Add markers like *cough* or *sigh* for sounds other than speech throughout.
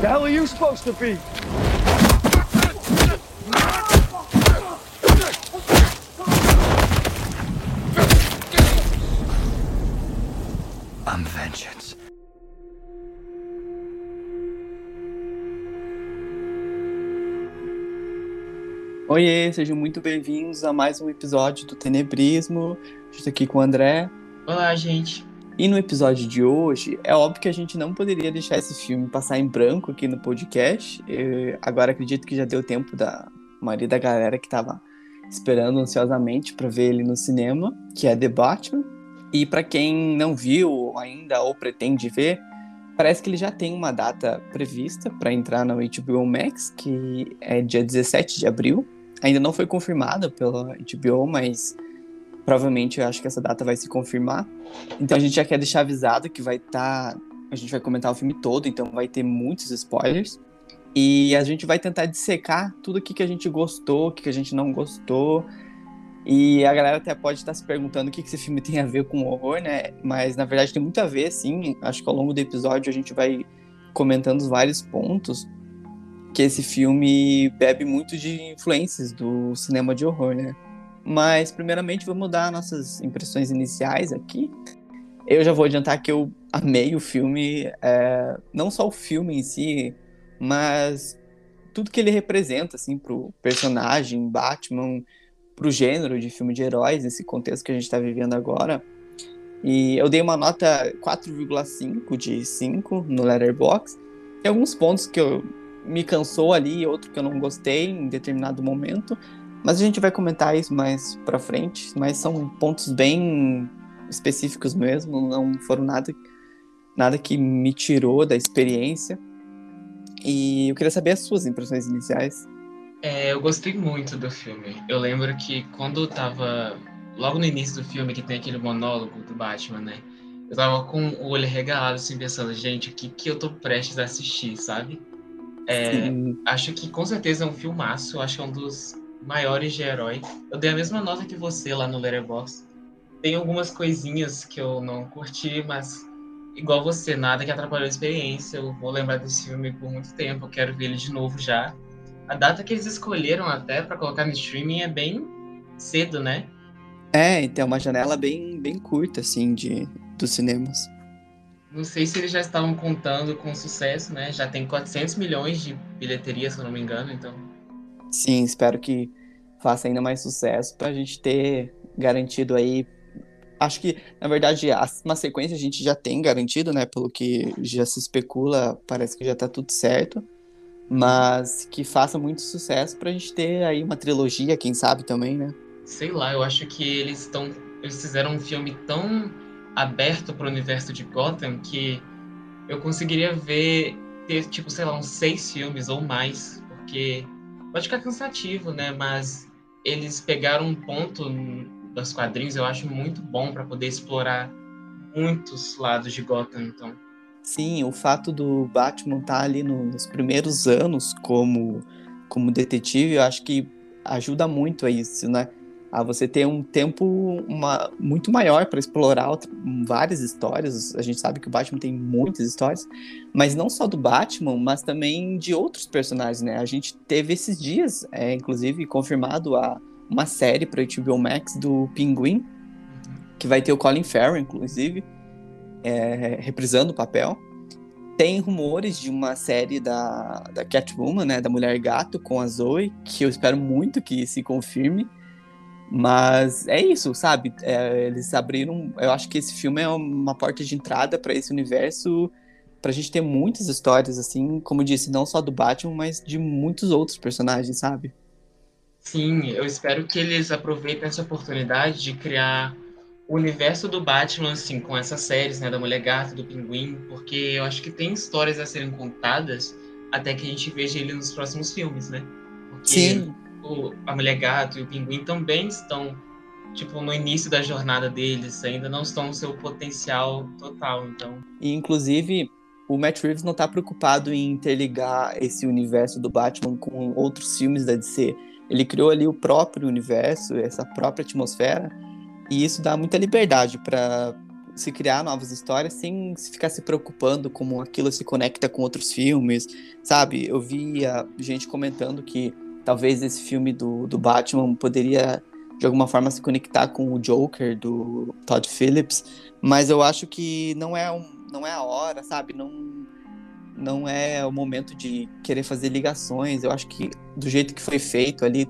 The hell are you supposed to be? I'm vengeance. Oiê, sejam muito bem-vindos a mais um episódio do Tenebrismo. Estou aqui com o André. Olá, gente. E no episódio de hoje, é óbvio que a gente não poderia deixar esse filme passar em branco aqui no podcast. Eu, agora acredito que já deu tempo da maioria da galera que estava esperando ansiosamente para ver ele no cinema, que é The Batman. E para quem não viu ainda ou pretende ver, parece que ele já tem uma data prevista para entrar no HBO Max, que é dia 17 de abril. Ainda não foi confirmada pela HBO, mas provavelmente eu acho que essa data vai se confirmar. Então a gente já quer deixar avisado que vai estar. Tá... A gente vai comentar o filme todo, então vai ter muitos spoilers. E a gente vai tentar dissecar tudo o que a gente gostou, o que a gente não gostou. E a galera até pode estar se perguntando o que esse filme tem a ver com horror, né? Mas na verdade tem muito a ver, sim. Acho que ao longo do episódio a gente vai comentando vários pontos que esse filme bebe muito de influências do cinema de horror, né? Mas, primeiramente, vamos dar nossas impressões iniciais aqui. Eu já vou adiantar que eu amei o filme, é, não só o filme em si, mas tudo que ele representa, assim, pro personagem Batman, pro gênero de filme de heróis, nesse contexto que a gente está vivendo agora. E eu dei uma nota 4,5 de 5 no Letterboxd. Tem alguns pontos que eu me cansou ali, outro que eu não gostei em determinado momento. Mas a gente vai comentar isso mais pra frente, mas são pontos bem específicos mesmo, não foram nada, nada que me tirou da experiência. E eu queria saber as suas impressões iniciais. É, eu gostei muito do filme. Eu lembro que quando eu tava. Logo no início do filme, que tem aquele monólogo do Batman, né? Eu tava com o olho regalado, assim, pensando, gente, o que, que eu tô prestes a assistir, sabe? É, acho que com certeza é um filmaço. Acho que é um dos maiores de herói. Eu dei a mesma nota que você lá no Letterboxd. Tem algumas coisinhas que eu não curti, mas igual você, nada que atrapalhou a experiência. Eu vou lembrar desse filme por muito tempo, eu quero ver ele de novo já. A data que eles escolheram até para colocar no streaming é bem cedo, né? É, então uma janela bem, bem curta, assim, de, dos cinemas. Não sei se eles já estavam contando com sucesso, né? Já tem 400 milhões de bilheteria, se eu não me engano, então Sim, espero que faça ainda mais sucesso para a gente ter garantido aí. Acho que, na verdade, uma sequência a gente já tem garantido, né? Pelo que já se especula, parece que já tá tudo certo. Mas que faça muito sucesso pra gente ter aí uma trilogia, quem sabe também, né? Sei lá, eu acho que eles estão. Eles fizeram um filme tão aberto pro universo de Gotham que eu conseguiria ver ter, tipo, sei lá, uns seis filmes ou mais, porque pode ficar cansativo, né? Mas eles pegaram um ponto dos quadrinhos, eu acho muito bom para poder explorar muitos lados de Gotham, então. Sim, o fato do Batman estar tá ali no, nos primeiros anos como, como detetive, eu acho que ajuda muito a isso, né? A você ter um tempo uma, muito maior para explorar várias histórias. A gente sabe que o Batman tem muitas histórias, mas não só do Batman, mas também de outros personagens, né? A gente teve esses dias, é, inclusive, confirmado a, uma série para HBO Max do Pinguim, que vai ter o Colin Farrell, inclusive, é, reprisando o papel. Tem rumores de uma série da, da Catwoman, né, da Mulher Gato, com a Zoe, que eu espero muito que se confirme. Mas é isso, sabe? É, eles abriram. Eu acho que esse filme é uma porta de entrada para esse universo, pra gente ter muitas histórias, assim, como eu disse, não só do Batman, mas de muitos outros personagens, sabe? Sim, eu espero que eles aproveitem essa oportunidade de criar o universo do Batman, assim, com essas séries, né, da Mulher Gata, do Pinguim, porque eu acho que tem histórias a serem contadas até que a gente veja ele nos próximos filmes, né? Porque Sim o, a Mulher Gato e o Pinguim também estão, tipo, no início da jornada deles, ainda não estão no seu potencial total, então... E, inclusive, o Matt Reeves não está preocupado em interligar esse universo do Batman com outros filmes da DC. Ele criou ali o próprio universo, essa própria atmosfera, e isso dá muita liberdade para se criar novas histórias sem ficar se preocupando como aquilo se conecta com outros filmes, sabe? Eu vi a gente comentando que talvez esse filme do, do Batman poderia de alguma forma se conectar com o Joker do Todd Phillips, mas eu acho que não é, um, não é a hora, sabe? Não, não é o momento de querer fazer ligações. Eu acho que do jeito que foi feito ali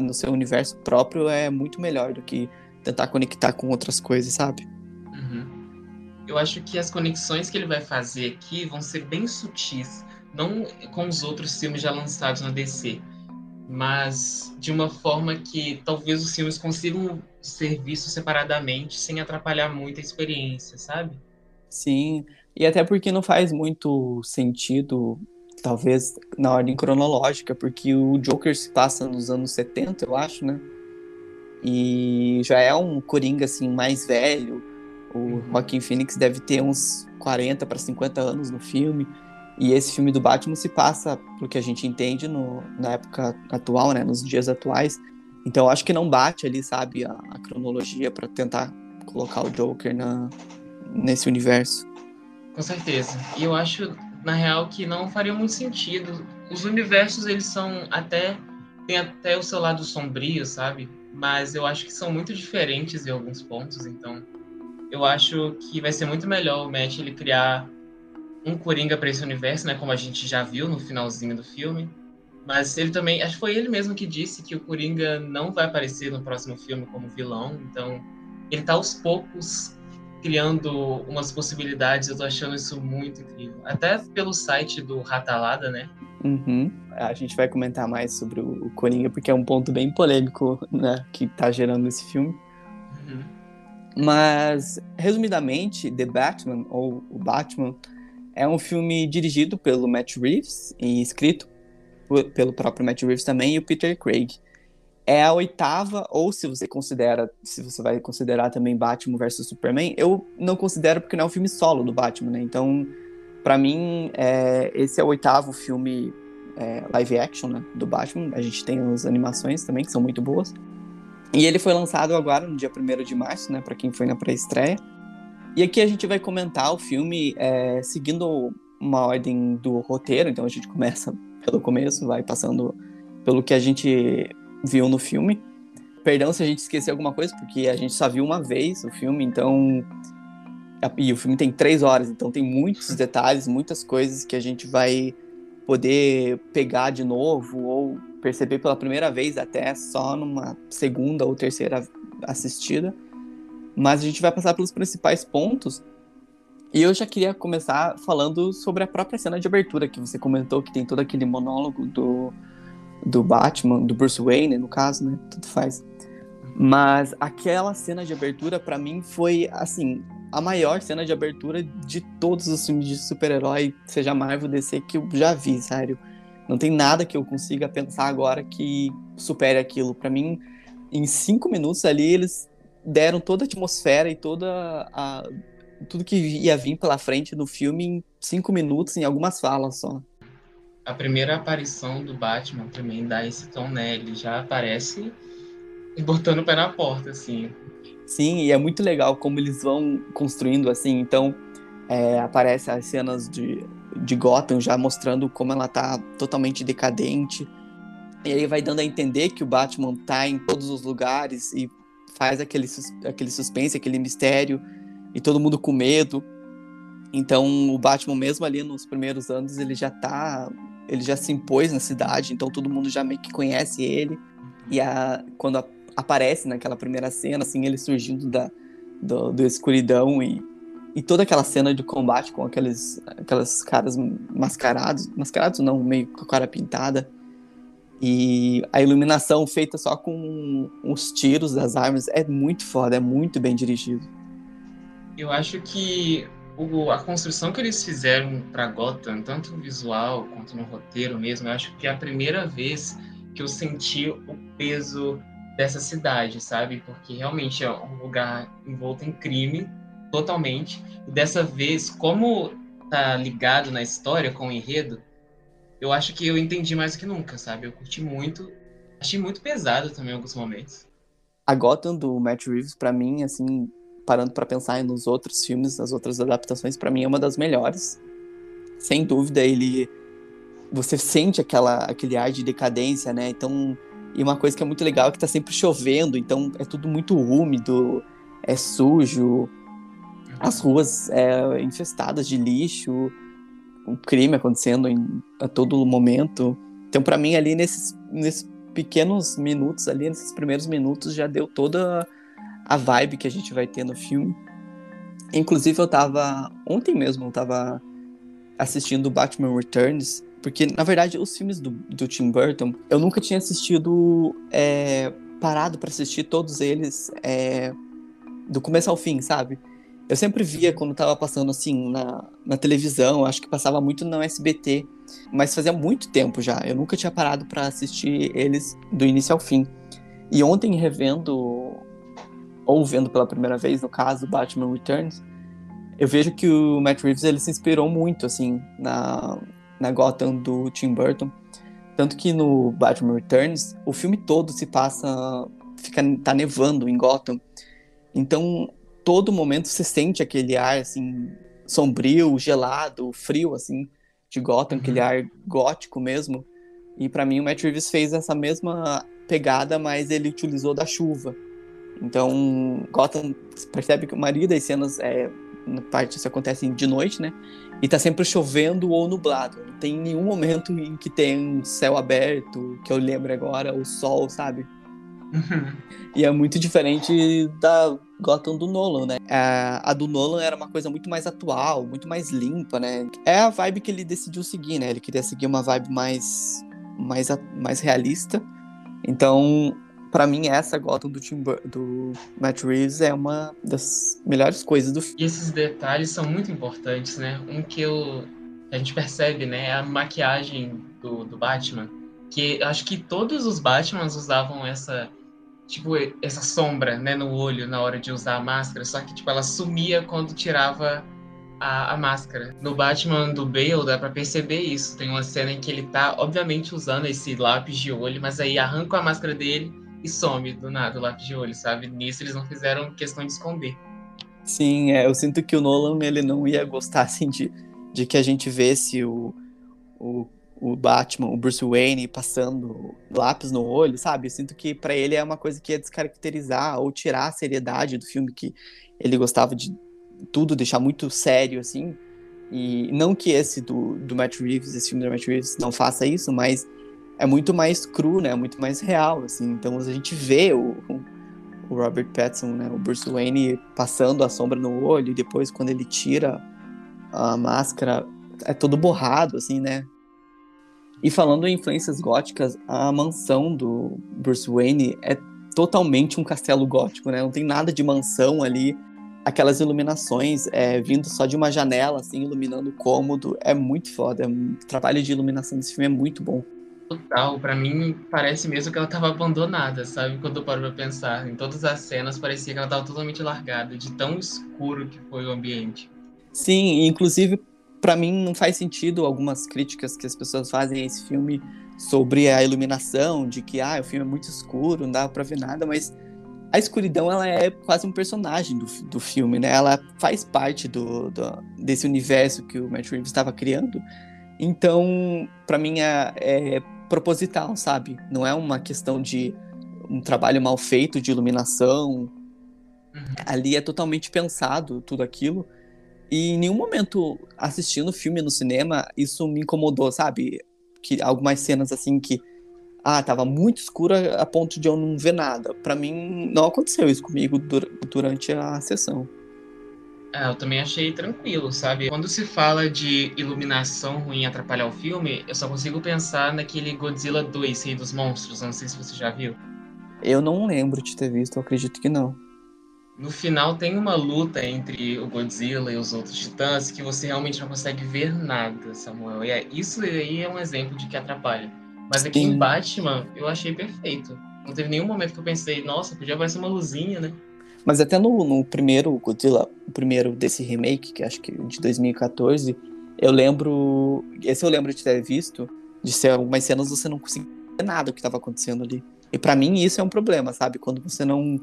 no seu universo próprio é muito melhor do que tentar conectar com outras coisas, sabe? Uhum. Eu acho que as conexões que ele vai fazer aqui vão ser bem sutis, não com os outros filmes já lançados na DC, mas de uma forma que talvez os filmes consigam ser vistos separadamente sem atrapalhar muito a experiência, sabe? Sim, e até porque não faz muito sentido, talvez na ordem cronológica, porque o Joker se passa nos anos 70, eu acho, né? E já é um Coringa assim mais velho. O uhum. Joaquim Phoenix deve ter uns 40 para 50 anos no filme. E esse filme do Batman se passa, pelo que a gente entende, no, na época atual, né, nos dias atuais. Então acho que não bate ali, sabe, a, a cronologia para tentar colocar o Joker na, nesse universo. Com certeza. E eu acho, na real, que não faria muito sentido. Os universos, eles são até. tem até o seu lado sombrio, sabe? Mas eu acho que são muito diferentes em alguns pontos, então. Eu acho que vai ser muito melhor o Matt ele criar um Coringa para esse universo, né? Como a gente já viu no finalzinho do filme. Mas ele também, acho que foi ele mesmo que disse que o Coringa não vai aparecer no próximo filme como vilão, então ele tá aos poucos criando umas possibilidades, eu tô achando isso muito incrível. Até pelo site do Ratalada, né? Uhum. A gente vai comentar mais sobre o Coringa, porque é um ponto bem polêmico, né, que tá gerando esse filme. Uhum. Mas, resumidamente, The Batman, ou o Batman, é um filme dirigido pelo Matt Reeves e escrito pelo próprio Matt Reeves também e o Peter Craig. É a oitava, ou se você considera, se você vai considerar também Batman vs Superman, eu não considero porque não é um filme solo do Batman, né? Então, para mim, é, esse é o oitavo filme é, live action né, do Batman. A gente tem as animações também, que são muito boas. E ele foi lançado agora no dia 1 de março, né? Pra quem foi na pré-estreia. E aqui a gente vai comentar o filme é, seguindo uma ordem do roteiro, então a gente começa pelo começo, vai passando pelo que a gente viu no filme. Perdão se a gente esqueceu alguma coisa, porque a gente só viu uma vez o filme, então. E o filme tem três horas, então tem muitos *laughs* detalhes, muitas coisas que a gente vai poder pegar de novo ou perceber pela primeira vez até só numa segunda ou terceira assistida. Mas a gente vai passar pelos principais pontos. E eu já queria começar falando sobre a própria cena de abertura que você comentou, que tem todo aquele monólogo do, do Batman, do Bruce Wayne, no caso, né? Tudo faz. Mas aquela cena de abertura, para mim, foi, assim, a maior cena de abertura de todos os filmes de super-herói, seja Marvel, DC, que eu já vi, sério. Não tem nada que eu consiga pensar agora que supere aquilo. Para mim, em cinco minutos ali, eles deram toda a atmosfera e toda a tudo que ia vir pela frente no filme em cinco minutos, em algumas falas só. A primeira aparição do Batman também dá esse tom, né? Ele já aparece botando o pé na porta, assim. Sim, e é muito legal como eles vão construindo, assim. Então, é, aparece as cenas de, de Gotham já mostrando como ela tá totalmente decadente. E aí vai dando a entender que o Batman tá em todos os lugares e faz aquele, aquele suspense, aquele mistério e todo mundo com medo. Então o Batman mesmo ali nos primeiros anos ele já tá, ele já se impôs na cidade, então todo mundo já meio que conhece ele. E a, quando a, aparece naquela primeira cena, assim, ele surgindo da do, do escuridão e, e toda aquela cena de combate com aqueles aquelas caras mascarados, mascarados não, meio com a cara pintada. E a iluminação feita só com os tiros das armas é muito foda, é muito bem dirigido. Eu acho que o, a construção que eles fizeram para Gotham, tanto visual quanto no roteiro mesmo, eu acho que é a primeira vez que eu senti o peso dessa cidade, sabe? Porque realmente é um lugar envolto em crime, totalmente. E dessa vez, como tá ligado na história com o enredo, eu acho que eu entendi mais do que nunca, sabe? Eu curti muito. Achei muito pesado também em alguns momentos. A Gotham do Matt Reeves, para mim, assim, parando para pensar nos outros filmes, nas outras adaptações, para mim é uma das melhores. Sem dúvida, ele você sente aquela aquele ar de decadência, né? Então, e uma coisa que é muito legal é que tá sempre chovendo, então é tudo muito úmido, é sujo, as ruas é, infestadas de lixo, o crime acontecendo em, a todo momento. Então, para mim, ali nesses, nesses pequenos minutos, ali nesses primeiros minutos, já deu toda a vibe que a gente vai ter no filme. Inclusive, eu tava. Ontem mesmo, eu tava assistindo Batman Returns, porque, na verdade, os filmes do, do Tim Burton, eu nunca tinha assistido. É, parado para assistir todos eles é, do começo ao fim, sabe? Eu sempre via quando tava passando assim na, na televisão, acho que passava muito no SBT, mas fazia muito tempo já. Eu nunca tinha parado para assistir eles do início ao fim. E ontem revendo ou vendo pela primeira vez, no caso, Batman Returns, eu vejo que o Matt Reeves ele se inspirou muito assim na na Gotham do Tim Burton. Tanto que no Batman Returns, o filme todo se passa fica tá nevando em Gotham. Então, todo momento você sente aquele ar assim sombrio, gelado, frio assim de Gotham, uhum. aquele ar gótico mesmo. E para mim o Matt Reeves fez essa mesma pegada, mas ele utilizou da chuva. Então, Gotham percebe que a maioria das cenas é na parte isso acontece de noite, né? E tá sempre chovendo ou nublado. Não tem nenhum momento em que tem um céu aberto, que eu lembro agora, o sol, sabe? Uhum. E é muito diferente da Gotham do Nolan, né? A, a, do Nolan era uma coisa muito mais atual, muito mais limpa, né? É a vibe que ele decidiu seguir, né? Ele queria seguir uma vibe mais, mais, mais realista. Então, para mim, essa Gotham do, Tim do Matt Reeves é uma das melhores coisas do filme. E esses detalhes são muito importantes, né? Um que eu, a gente percebe, né? É a maquiagem do, do Batman. Que acho que todos os Batmans usavam essa tipo, essa sombra, né, no olho na hora de usar a máscara, só que, tipo, ela sumia quando tirava a, a máscara. No Batman do Bale dá pra perceber isso. Tem uma cena em que ele tá, obviamente, usando esse lápis de olho, mas aí arranca a máscara dele e some do nada o lápis de olho, sabe? Nisso eles não fizeram questão de esconder. Sim, é, eu sinto que o Nolan, ele não ia gostar, assim, de, de que a gente vesse o, o o Batman, o Bruce Wayne passando lápis no olho, sabe? Eu sinto que para ele é uma coisa que ia descaracterizar ou tirar a seriedade do filme, que ele gostava de tudo deixar muito sério, assim. E não que esse do, do Matt Reeves, esse filme do Matt Reeves, não faça isso, mas é muito mais cru, né? Muito mais real, assim. Então a gente vê o, o Robert Pattinson, né? O Bruce Wayne passando a sombra no olho e depois quando ele tira a máscara é todo borrado, assim, né? E falando em influências góticas, a mansão do Bruce Wayne é totalmente um castelo gótico, né? Não tem nada de mansão ali. Aquelas iluminações é, vindo só de uma janela, assim, iluminando o cômodo. É muito foda. O trabalho de iluminação desse filme é muito bom. Total, para mim parece mesmo que ela tava abandonada, sabe? Quando eu paro pra pensar. Em todas as cenas parecia que ela tava totalmente largada, de tão escuro que foi o ambiente. Sim, inclusive para mim não faz sentido algumas críticas que as pessoas fazem a esse filme sobre a iluminação, de que ah, o filme é muito escuro, não dá para ver nada, mas a escuridão ela é quase um personagem do, do filme, né? Ela faz parte do, do desse universo que o Matt Reeves estava criando. Então, para mim é, é proposital, sabe? Não é uma questão de um trabalho mal feito de iluminação. Uhum. Ali é totalmente pensado tudo aquilo. E em nenhum momento assistindo o filme no cinema, isso me incomodou, sabe? Que algumas cenas assim que ah, tava muito escura a ponto de eu não ver nada. Para mim não aconteceu isso comigo durante a sessão. É, eu também achei tranquilo, sabe? Quando se fala de iluminação ruim atrapalhar o filme, eu só consigo pensar naquele Godzilla 2, Rei dos Monstros. Não sei se você já viu. Eu não lembro de ter visto, eu acredito que não. No final tem uma luta entre o Godzilla e os outros titãs que você realmente não consegue ver nada, Samuel. E é, isso aí é um exemplo de que atrapalha. Mas aqui Sim. em Batman eu achei perfeito. Não teve nenhum momento que eu pensei, nossa, podia aparecer uma luzinha, né? Mas até no, no primeiro Godzilla, o primeiro desse remake, que acho que de 2014, eu lembro. Esse eu lembro de ter visto, de ser algumas cenas você não conseguia ver nada do que estava acontecendo ali. E para mim isso é um problema, sabe? Quando você não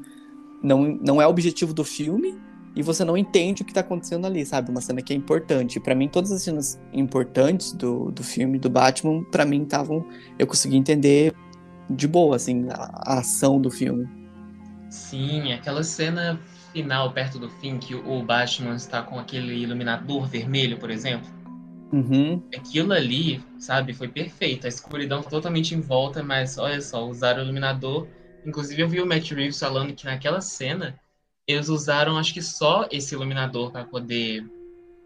não, não é o objetivo do filme, e você não entende o que tá acontecendo ali, sabe? Uma cena que é importante. Para mim, todas as cenas importantes do, do filme, do Batman, para mim estavam. Eu consegui entender de boa, assim, a, a, ação do filme. Sim, aquela cena final, perto do fim, que o Batman está com aquele iluminador vermelho, por exemplo. Uhum. Aquilo ali, sabe, foi perfeito. A escuridão totalmente em volta, mas olha só, usaram o iluminador. Inclusive, eu vi o Matt Reeves falando que naquela cena eles usaram, acho que só esse iluminador para poder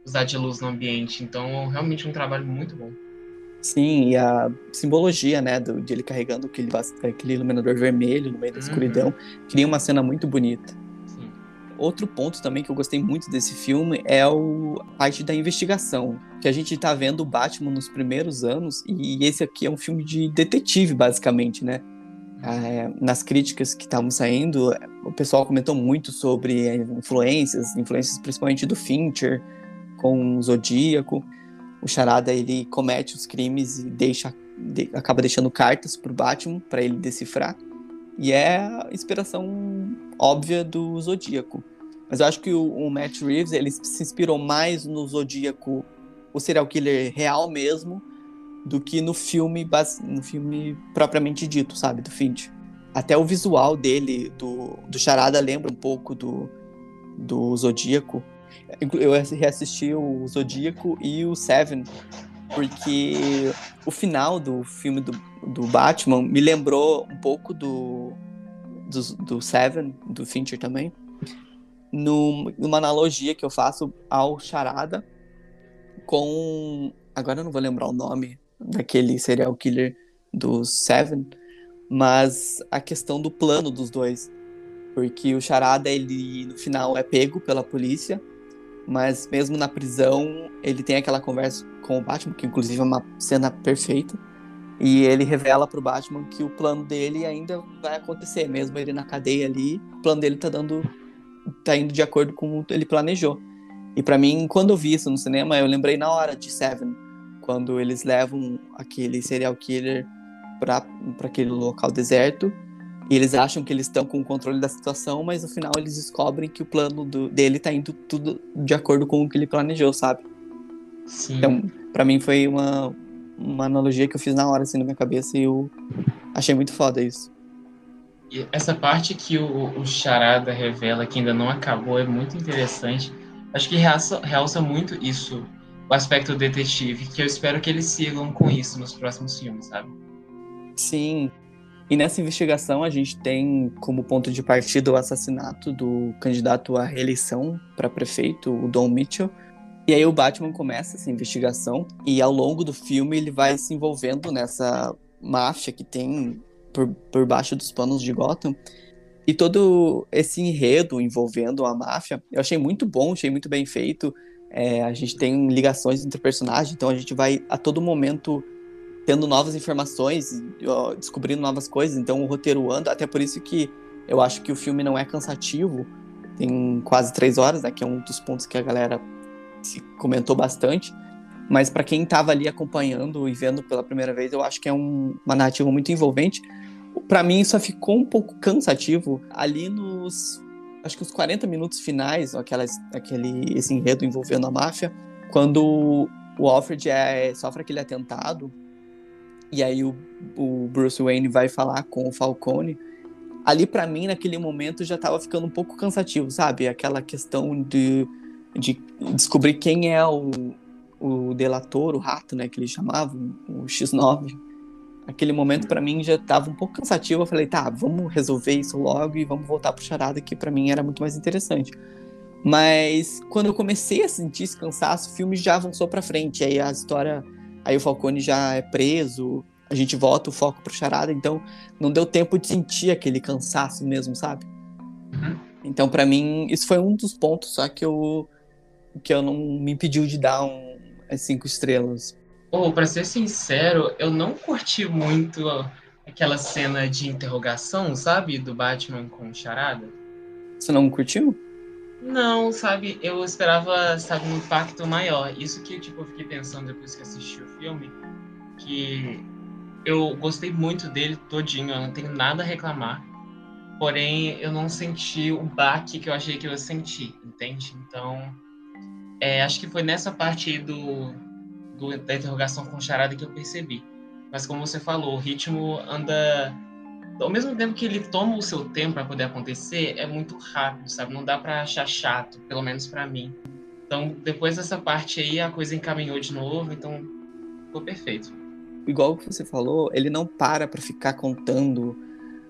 usar de luz no ambiente. Então, realmente um trabalho muito bom. Sim, e a simbologia, né, do, de ele carregando aquele, aquele iluminador vermelho no meio da uhum. escuridão, cria uma cena muito bonita. Sim. Outro ponto também que eu gostei muito desse filme é o, a parte da investigação. Que a gente tá vendo o Batman nos primeiros anos, e esse aqui é um filme de detetive, basicamente, né? É, nas críticas que estavam saindo, o pessoal comentou muito sobre influências, influências principalmente do Fincher com o Zodíaco. O Charada ele comete os crimes e deixa, de, acaba deixando cartas pro Batman para ele decifrar. E é a inspiração óbvia do Zodíaco. Mas eu acho que o, o Matt Reeves ele se inspirou mais no Zodíaco, o serial killer real mesmo, do que no filme, no filme propriamente dito, sabe, do Finch. Até o visual dele, do, do Charada, lembra um pouco do, do Zodíaco. Eu reassisti o Zodíaco e o Seven, porque o final do filme do, do Batman me lembrou um pouco do, do, do Seven, do Fincher também, no, numa analogia que eu faço ao Charada com. Agora eu não vou lembrar o nome daquele serial killer do Seven, mas a questão do plano dos dois. Porque o Charada, ele no final é pego pela polícia, mas mesmo na prisão, ele tem aquela conversa com o Batman, que inclusive é uma cena perfeita. E ele revela pro Batman que o plano dele ainda vai acontecer, mesmo ele na cadeia ali, o plano dele tá dando tá indo de acordo com o que ele planejou. E para mim, quando eu vi isso no cinema, eu lembrei na hora de Seven, quando eles levam aquele serial killer para aquele local deserto e eles acham que eles estão com o controle da situação, mas no final eles descobrem que o plano do, dele tá indo tudo de acordo com o que ele planejou, sabe? Sim. Então, para mim foi uma, uma analogia que eu fiz na hora, assim, na minha cabeça, e eu achei muito foda isso. E essa parte que o, o Charada revela que ainda não acabou é muito interessante. Acho que realça, realça muito isso o aspecto detetive, que eu espero que eles sigam com isso nos próximos filmes, sabe? Sim. E nessa investigação a gente tem como ponto de partida o assassinato do candidato à reeleição para prefeito, o Don Mitchell. E aí o Batman começa essa investigação e ao longo do filme ele vai se envolvendo nessa máfia que tem por, por baixo dos panos de Gotham. E todo esse enredo envolvendo a máfia, eu achei muito bom, achei muito bem feito. É, a gente tem ligações entre personagens, então a gente vai a todo momento tendo novas informações, descobrindo novas coisas, então o roteiro anda, até por isso que eu acho que o filme não é cansativo, tem quase três horas, né, que é um dos pontos que a galera se comentou bastante, mas para quem estava ali acompanhando e vendo pela primeira vez, eu acho que é um, uma narrativa muito envolvente. Para mim, só ficou um pouco cansativo ali nos acho que os 40 minutos finais, aquelas, aquele, esse enredo envolvendo a máfia, quando o Alfred é, sofre aquele atentado, e aí o, o Bruce Wayne vai falar com o Falcone, ali para mim, naquele momento, já tava ficando um pouco cansativo, sabe? Aquela questão de, de descobrir quem é o, o delator, o rato, né, que eles chamavam, o X9 aquele momento para mim já tava um pouco cansativo. Eu falei, tá, vamos resolver isso logo e vamos voltar pro charada, que para mim era muito mais interessante. Mas quando eu comecei a sentir esse cansaço, o filme já avançou para frente. Aí a história, aí o Falcone já é preso, a gente volta o foco pro charada, então não deu tempo de sentir aquele cansaço mesmo, sabe? Uhum. Então para mim isso foi um dos pontos só que eu que eu não me impediu de dar um as cinco estrelas. Pô, pra ser sincero, eu não curti muito aquela cena de interrogação, sabe? Do Batman com o Charada. Você não curtiu? Não, sabe? Eu esperava, sabe, um impacto maior. Isso que, tipo, eu fiquei pensando depois que assisti o filme, que eu gostei muito dele todinho, eu não tenho nada a reclamar. porém eu não senti o baque que eu achei que eu ia sentir, entende? Então, é, acho que foi nessa parte aí do, do, da interrogação com charada que eu percebi. Mas como você falou, o ritmo anda ao mesmo tempo que ele toma o seu tempo para poder acontecer, é muito rápido, sabe? Não dá para achar chato, pelo menos para mim. Então, depois dessa parte aí, a coisa encaminhou de novo, então ficou perfeito. Igual que você falou, ele não para para ficar contando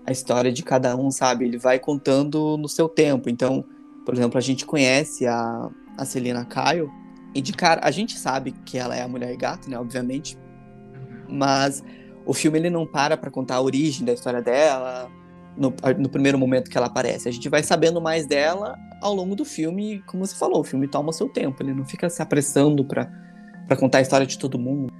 a história de cada um, sabe? Ele vai contando no seu tempo. Então, por exemplo, a gente conhece a, a Celina Kyle, e de cara, a gente sabe que ela é a mulher gato, né? Obviamente. Mas o filme ele não para para contar a origem da história dela no, no, primeiro momento que ela aparece. A gente vai sabendo mais dela ao longo do filme, como você falou, o filme toma seu tempo, ele não fica se apressando para contar a história de todo mundo.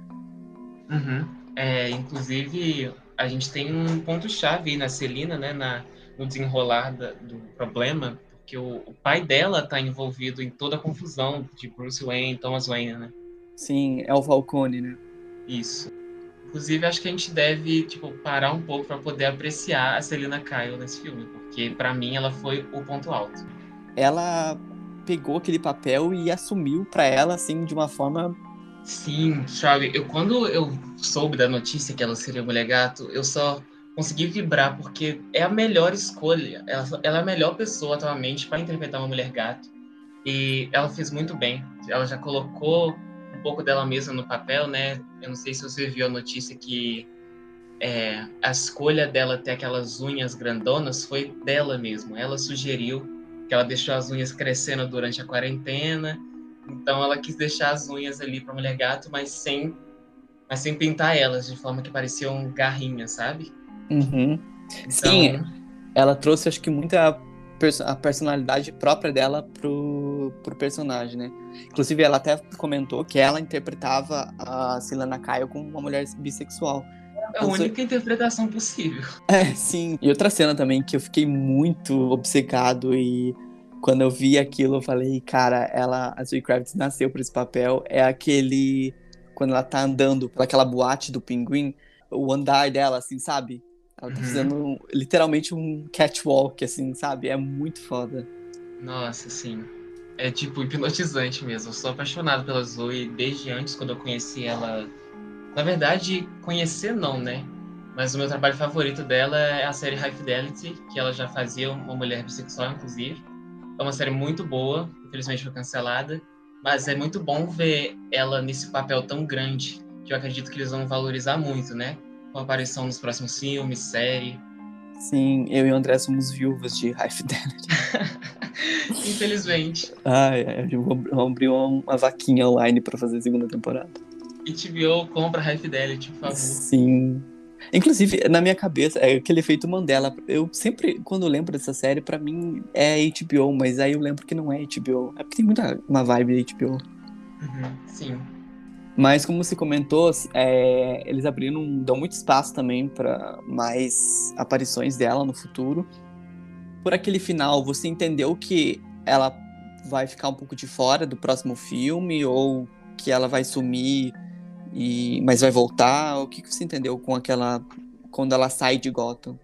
Uhum. É, inclusive, a gente tem um ponto-chave na Celina, né, na, no desenrolar da, do problema, porque o, o pai dela está envolvido em toda a confusão de Bruce Wayne, Thomas Wayne, né? Sim, é o Falcone, né? Isso. Inclusive, acho que a gente deve, tipo, parar um pouco para poder apreciar a Selina Kyle nesse filme, porque para mim ela foi o ponto alto. Ela pegou aquele papel e assumiu para ela assim de uma forma Sim, sabe, eu quando eu soube da notícia que ela seria mulher gato, eu só consegui vibrar porque é a melhor escolha. Ela, ela é a melhor pessoa atualmente para interpretar uma mulher gato. E ela fez muito bem. Ela já colocou pouco dela mesma no papel, né? Eu não sei se você viu a notícia que é, a escolha dela ter aquelas unhas grandonas foi dela mesma. Ela sugeriu que ela deixou as unhas crescendo durante a quarentena, então ela quis deixar as unhas ali para mulher gato, mas sem, mas sem pintar elas de forma que pareciam garrinhas, sabe? Uhum. Então... Sim, ela trouxe acho que muita a personalidade própria dela pro, pro personagem, né? Inclusive, ela até comentou que ela interpretava a Silana Kyle como uma mulher bissexual. É a única interpretação possível. *laughs* É, sim. E outra cena também que eu fiquei muito obcecado e quando eu vi aquilo eu falei, cara, ela, a Zoe Kravitz nasceu para esse papel. É aquele quando ela tá andando pelaquela boate do pinguim, o andar dela, assim, sabe? Ela tá uhum. fazendo literalmente um catwalk, assim, sabe? É muito foda. Nossa, sim. É tipo hipnotizante mesmo. Eu sou apaixonado pela Zoe desde antes, quando eu conheci ela. Na verdade, conhecer não, né? Mas o meu trabalho favorito dela é a série High Fidelity, que ela já fazia uma mulher bissexual, inclusive. É uma série muito boa, infelizmente foi cancelada. Mas é muito bom ver ela nesse papel tão grande, que eu acredito que eles vão valorizar muito, né? Com aparição nos próximos filmes, série. Sim, eu e o André somos viúvas de High *laughs* Fidelity. Infelizmente. Ai, eu vou abrir uma, uma vaquinha online para fazer a segunda temporada. HBO compra High Fidelity, por favor. Sim. Inclusive, na minha cabeça, é aquele efeito Mandela. Eu sempre, quando lembro dessa série, para mim é HBO, mas aí eu lembro que não é HBO. É porque tem muita uma vibe de HBO. Uhum, sim. Mas como você comentou, é, eles abriram, dão muito espaço também para mais aparições dela no futuro. Por aquele final, você entendeu que ela vai ficar um pouco de fora do próximo filme ou que ela vai sumir e mas vai voltar? O que, que você entendeu com aquela quando ela sai de Gotham?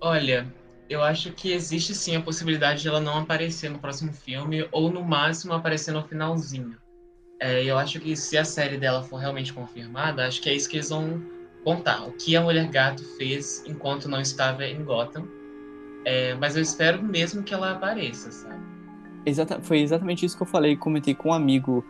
Olha, eu acho que existe sim a possibilidade de ela não aparecer no próximo filme ou no máximo aparecer no finalzinho. É, eu acho que se a série dela for realmente confirmada, acho que é isso que eles vão contar. O que a Mulher Gato fez enquanto não estava em Gotham. É, mas eu espero mesmo que ela apareça, sabe? Exata, foi exatamente isso que eu falei, comentei com um amigo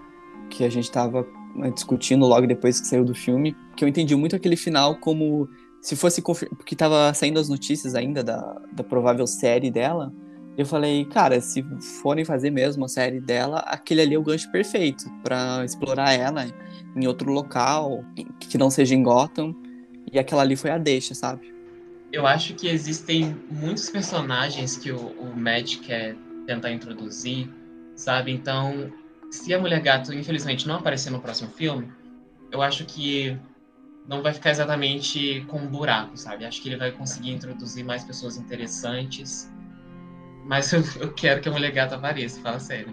que a gente estava né, discutindo logo depois que saiu do filme, que eu entendi muito aquele final como se fosse porque estava saindo as notícias ainda da, da provável série dela, eu falei, cara, se forem fazer mesmo a série dela, aquele ali é o gancho perfeito para explorar ela em outro local, que não seja em Gotham. E aquela ali foi a deixa, sabe? Eu acho que existem muitos personagens que o, o Matt quer tentar introduzir, sabe? Então, se a Mulher Gato, infelizmente, não aparecer no próximo filme, eu acho que não vai ficar exatamente com um buraco, sabe? Acho que ele vai conseguir introduzir mais pessoas interessantes mas eu, eu quero que a mulher gata apareça, fala sério.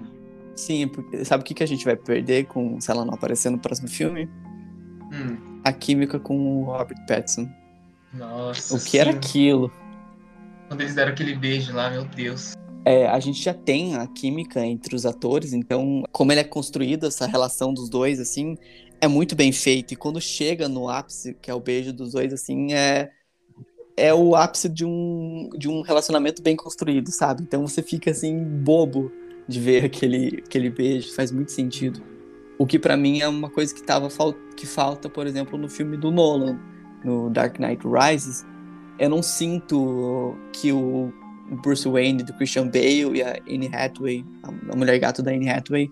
Sim, porque sabe o que, que a gente vai perder com se ela não aparecer no próximo filme? Hum. A química com o Robert Pattinson. Nossa. O que sim. era aquilo? Quando eles deram aquele beijo lá, meu Deus. É, a gente já tem a química entre os atores, então, como ele é construído, essa relação dos dois, assim, é muito bem feito. E quando chega no ápice, que é o beijo dos dois, assim, é, é o ápice de um, de um relacionamento bem construído, sabe? Então você fica, assim, bobo de ver aquele, aquele beijo, faz muito sentido. O que para mim é uma coisa que, tava, que falta, por exemplo, no filme do Nolan, no Dark Knight Rises. Eu não sinto que o Bruce Wayne do Christian Bale e a Anne Hathaway, a mulher gato da Anne Hathaway,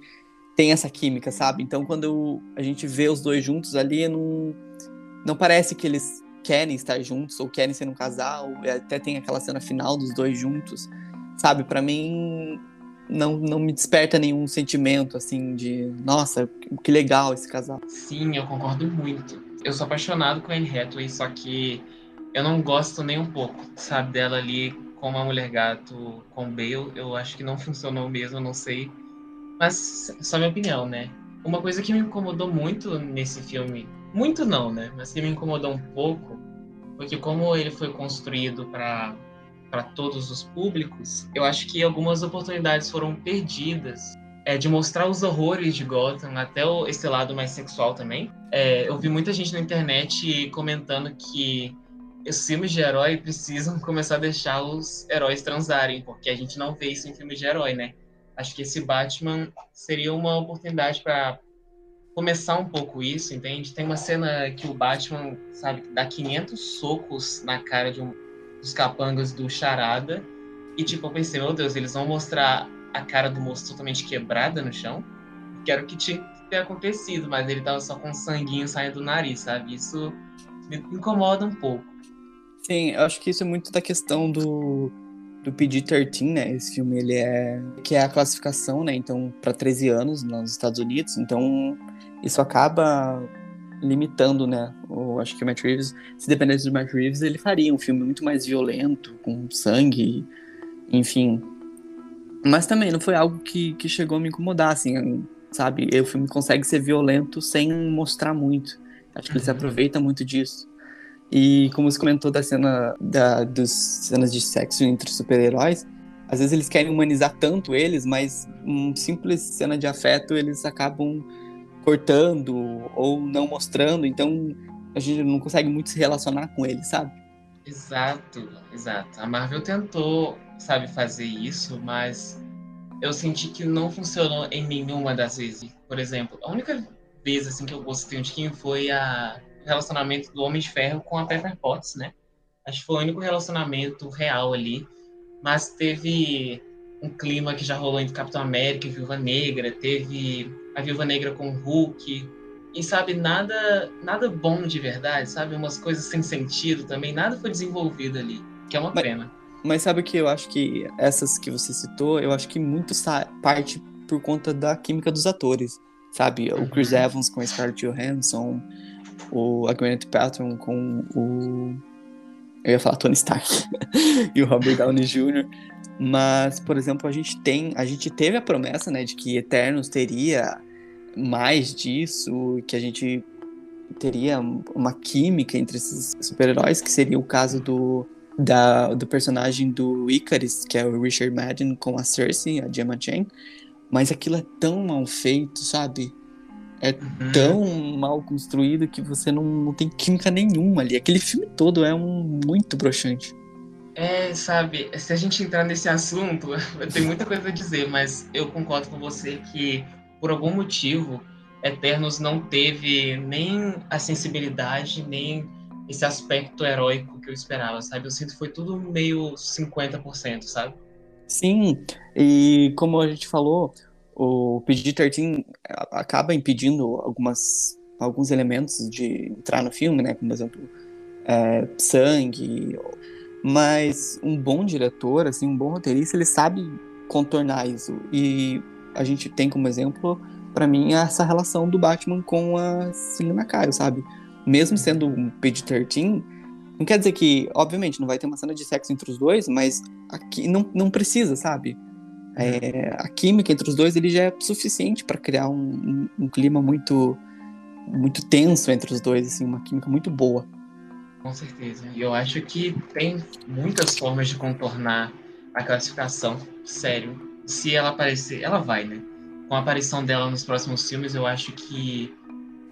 tem essa química, sabe? Então quando a gente vê os dois juntos ali, não, não parece que eles querem estar juntos ou querem ser um casal, até tem aquela cena final dos dois juntos, sabe? Para mim não, não me desperta nenhum sentimento assim de, nossa, que legal esse casal. Sim, eu concordo muito. Eu sou apaixonado com a Anne Hathaway, só que eu não gosto nem um pouco, sabe, dela ali como a Mulher Gato com Bale. Eu acho que não funcionou mesmo, não sei. Mas só minha opinião, né? Uma coisa que me incomodou muito nesse filme, muito não, né? Mas que me incomodou um pouco, foi que como ele foi construído para para todos os públicos, eu acho que algumas oportunidades foram perdidas é, de mostrar os horrores de Gotham, até o, esse lado mais sexual também. É, eu vi muita gente na internet comentando que os filmes de herói *laughs* precisam começar a deixar os heróis transarem, porque a gente não vê isso em filmes de herói, né? Acho que esse Batman seria uma oportunidade para começar um pouco isso, entende? Tem uma cena que o Batman, sabe, dá 500 socos na cara de um dos capangas do Charada. E, tipo, eu pensei, meu Deus, eles vão mostrar a cara do moço totalmente quebrada no chão. Que era o que tinha que ter acontecido, mas ele tava só com sanguinho saindo do nariz, sabe? Isso me incomoda um pouco. Sim, eu acho que isso é muito da questão do, do PG-13, né? Esse filme, ele é... Que é a classificação, né? Então, para 13 anos nos Estados Unidos. Então, isso acaba limitando, né? Eu acho que o Matt Reeves, se dependesse do Matt Reeves, ele faria um filme muito mais violento, com sangue, enfim. Mas também não foi algo que, que chegou a me incomodar, assim, sabe? O filme consegue ser violento sem mostrar muito. Acho que ele se uhum. aproveita muito disso. E como você comentou da cena da, dos cenas de sexo entre super-heróis, às vezes eles querem humanizar tanto eles, mas uma simples cena de afeto eles acabam cortando ou não mostrando, então a gente não consegue muito se relacionar com ele, sabe? Exato, exato. A Marvel tentou, sabe, fazer isso, mas eu senti que não funcionou em nenhuma das vezes. Por exemplo, a única vez assim que eu gostei de quem foi a relacionamento do Homem de Ferro com a Pepper Potts, né? Acho que foi o único relacionamento real ali, mas teve um clima que já rolou entre Capitão América e Viúva Negra, teve a Viúva Negra com o Hulk. E sabe, nada, nada bom de verdade, sabe? Umas coisas sem sentido também, nada foi desenvolvido ali, que é uma mas, pena. Mas sabe o que eu acho que essas que você citou, eu acho que muito parte por conta da química dos atores, sabe? O Chris uhum. Evans com a Scarlett Johansson, o a Gwyneth com o eu ia falar Tony Stark *laughs* e o Robert Downey Jr. Mas, por exemplo, a gente tem, a gente teve a promessa, né, de que Eternos teria mais disso, que a gente teria uma química entre esses super-heróis, que seria o caso do, da, do personagem do Icarus, que é o Richard Madden, com a Cersei, a Gemma Chan. Mas aquilo é tão mal feito, sabe? É uhum. tão mal construído que você não, não tem química nenhuma ali. Aquele filme todo é um muito broxante. É, sabe, se a gente entrar nesse assunto, *laughs* eu tenho muita coisa a dizer, mas eu concordo com você que, por algum motivo, Eternos não teve nem a sensibilidade, nem esse aspecto heróico que eu esperava, sabe? Eu sinto que foi tudo meio 50%, sabe? Sim, e como a gente falou, o PG-13 acaba impedindo algumas, alguns elementos de entrar no filme, né? Como, por exemplo, é, sangue, mas um bom diretor, assim, um bom roteirista, ele sabe contornar isso. E a gente tem como exemplo, para mim, essa relação do Batman com a Selina Kyle, sabe? Mesmo sendo um PG-13, não quer dizer que, obviamente, não vai ter uma cena de sexo entre os dois, mas aqui não, não precisa, sabe? É, a química entre os dois ele já é suficiente para criar um, um, um clima muito muito tenso entre os dois, assim, uma química muito boa. Com certeza. E eu acho que tem muitas formas de contornar a classificação. Sério. Se ela aparecer, ela vai, né? Com a aparição dela nos próximos filmes, eu acho que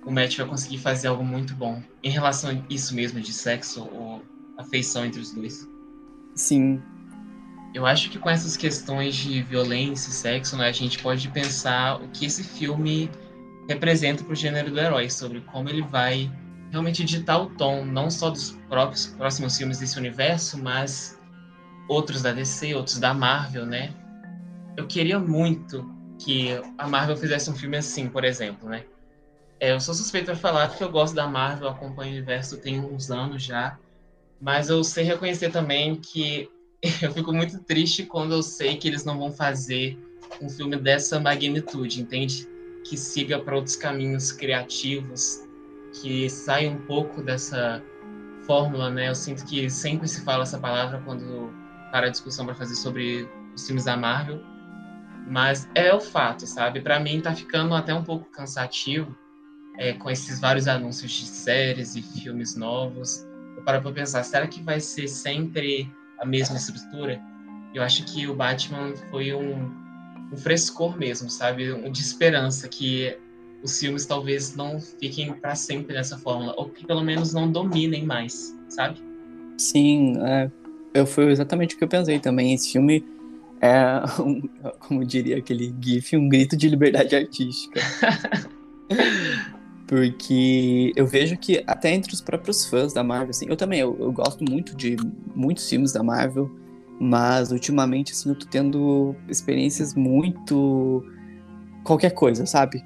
o Matt vai conseguir fazer algo muito bom em relação a isso mesmo de sexo ou afeição entre os dois. Sim. Eu acho que com essas questões de violência e sexo, né, a gente pode pensar o que esse filme representa para o gênero do herói, sobre como ele vai realmente ditar o tom, não só dos próprios próximos filmes desse universo, mas outros da DC, outros da Marvel, né? Eu queria muito que a Marvel fizesse um filme assim, por exemplo, né? É, eu sou suspeito para falar porque eu gosto da Marvel, acompanho o universo tem uns anos já, mas eu sei reconhecer também que *laughs* eu fico muito triste quando eu sei que eles não vão fazer um filme dessa magnitude, entende? Que siga para outros caminhos criativos, que saia um pouco dessa fórmula, né? Eu sinto que sempre se fala essa palavra quando para a discussão para fazer sobre os filmes da Marvel, mas é o fato, sabe? Para mim tá ficando até um pouco cansativo é, com esses vários anúncios de séries e filmes novos. Eu paro para pensar, será que vai ser sempre a mesma estrutura? Eu acho que o Batman foi um, um frescor mesmo, sabe? Um de esperança que os filmes talvez não fiquem para sempre nessa fórmula, ou que pelo menos não dominem mais, sabe? Sim, é, eu foi exatamente o que eu pensei também. Esse filme é, *laughs* um, como diria aquele GIF, um grito de liberdade artística. *laughs* Porque eu vejo que até entre os próprios fãs da Marvel, assim, eu também, eu, eu, gosto muito de muitos filmes da Marvel, mas ultimamente, assim, eu tô tendo experiências muito qualquer coisa, sabe?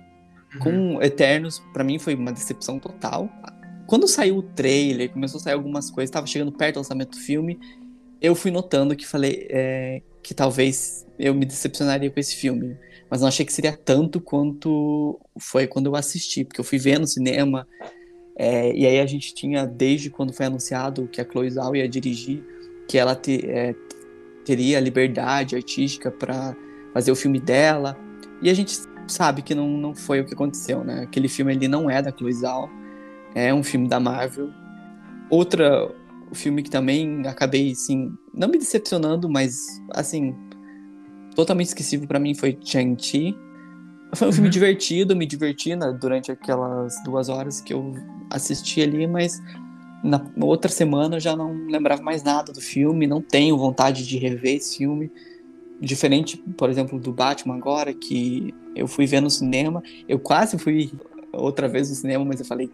Com uhum. Eternos, para mim foi uma decepção total. Quando saiu o trailer, começou a sair algumas coisas, tava chegando perto do lançamento do filme, eu fui notando que falei é, que talvez eu me decepcionaria com esse filme. Mas não achei que seria tanto quanto foi quando eu assisti, porque eu fui ver no cinema. É, e aí a gente tinha, desde quando foi anunciado que a Chloe Zhao ia dirigir, que ela te, é, teria liberdade artística para fazer o filme dela. E a gente sabe que não, não foi o que aconteceu, né? Aquele filme ali não é da Chloe Zhao, é um filme da Marvel. Outra filme que também acabei, assim, não me decepcionando, mas, assim, totalmente esquecível para mim foi Chang-Chi. Foi um uhum. filme divertido, me diverti né, durante aquelas duas horas que eu assisti ali, mas na outra semana eu já não lembrava mais nada do filme, não tenho vontade de rever esse filme. Diferente, por exemplo, do Batman agora, que eu fui ver no cinema, eu quase fui outra vez no cinema, mas eu falei,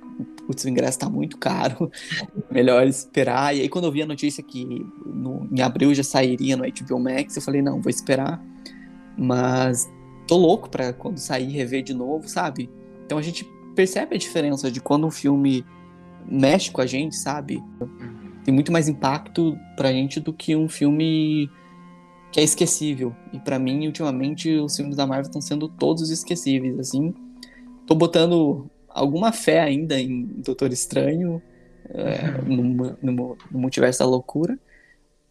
putz, o ingresso tá muito caro, *laughs* melhor esperar. E aí quando eu vi a notícia que no, em abril já sairia no HBO Max, eu falei, não, vou esperar. Mas tô louco pra quando sair rever de novo, sabe? Então a gente percebe a diferença de quando um filme mexe com a gente, sabe? Tem muito mais impacto pra gente do que um filme que é esquecível. E para mim, ultimamente, os filmes da Marvel estão sendo todos esquecíveis, assim. Tô botando alguma fé ainda em Doutor Estranho, é, *laughs* no, no, no Multiverso da Loucura,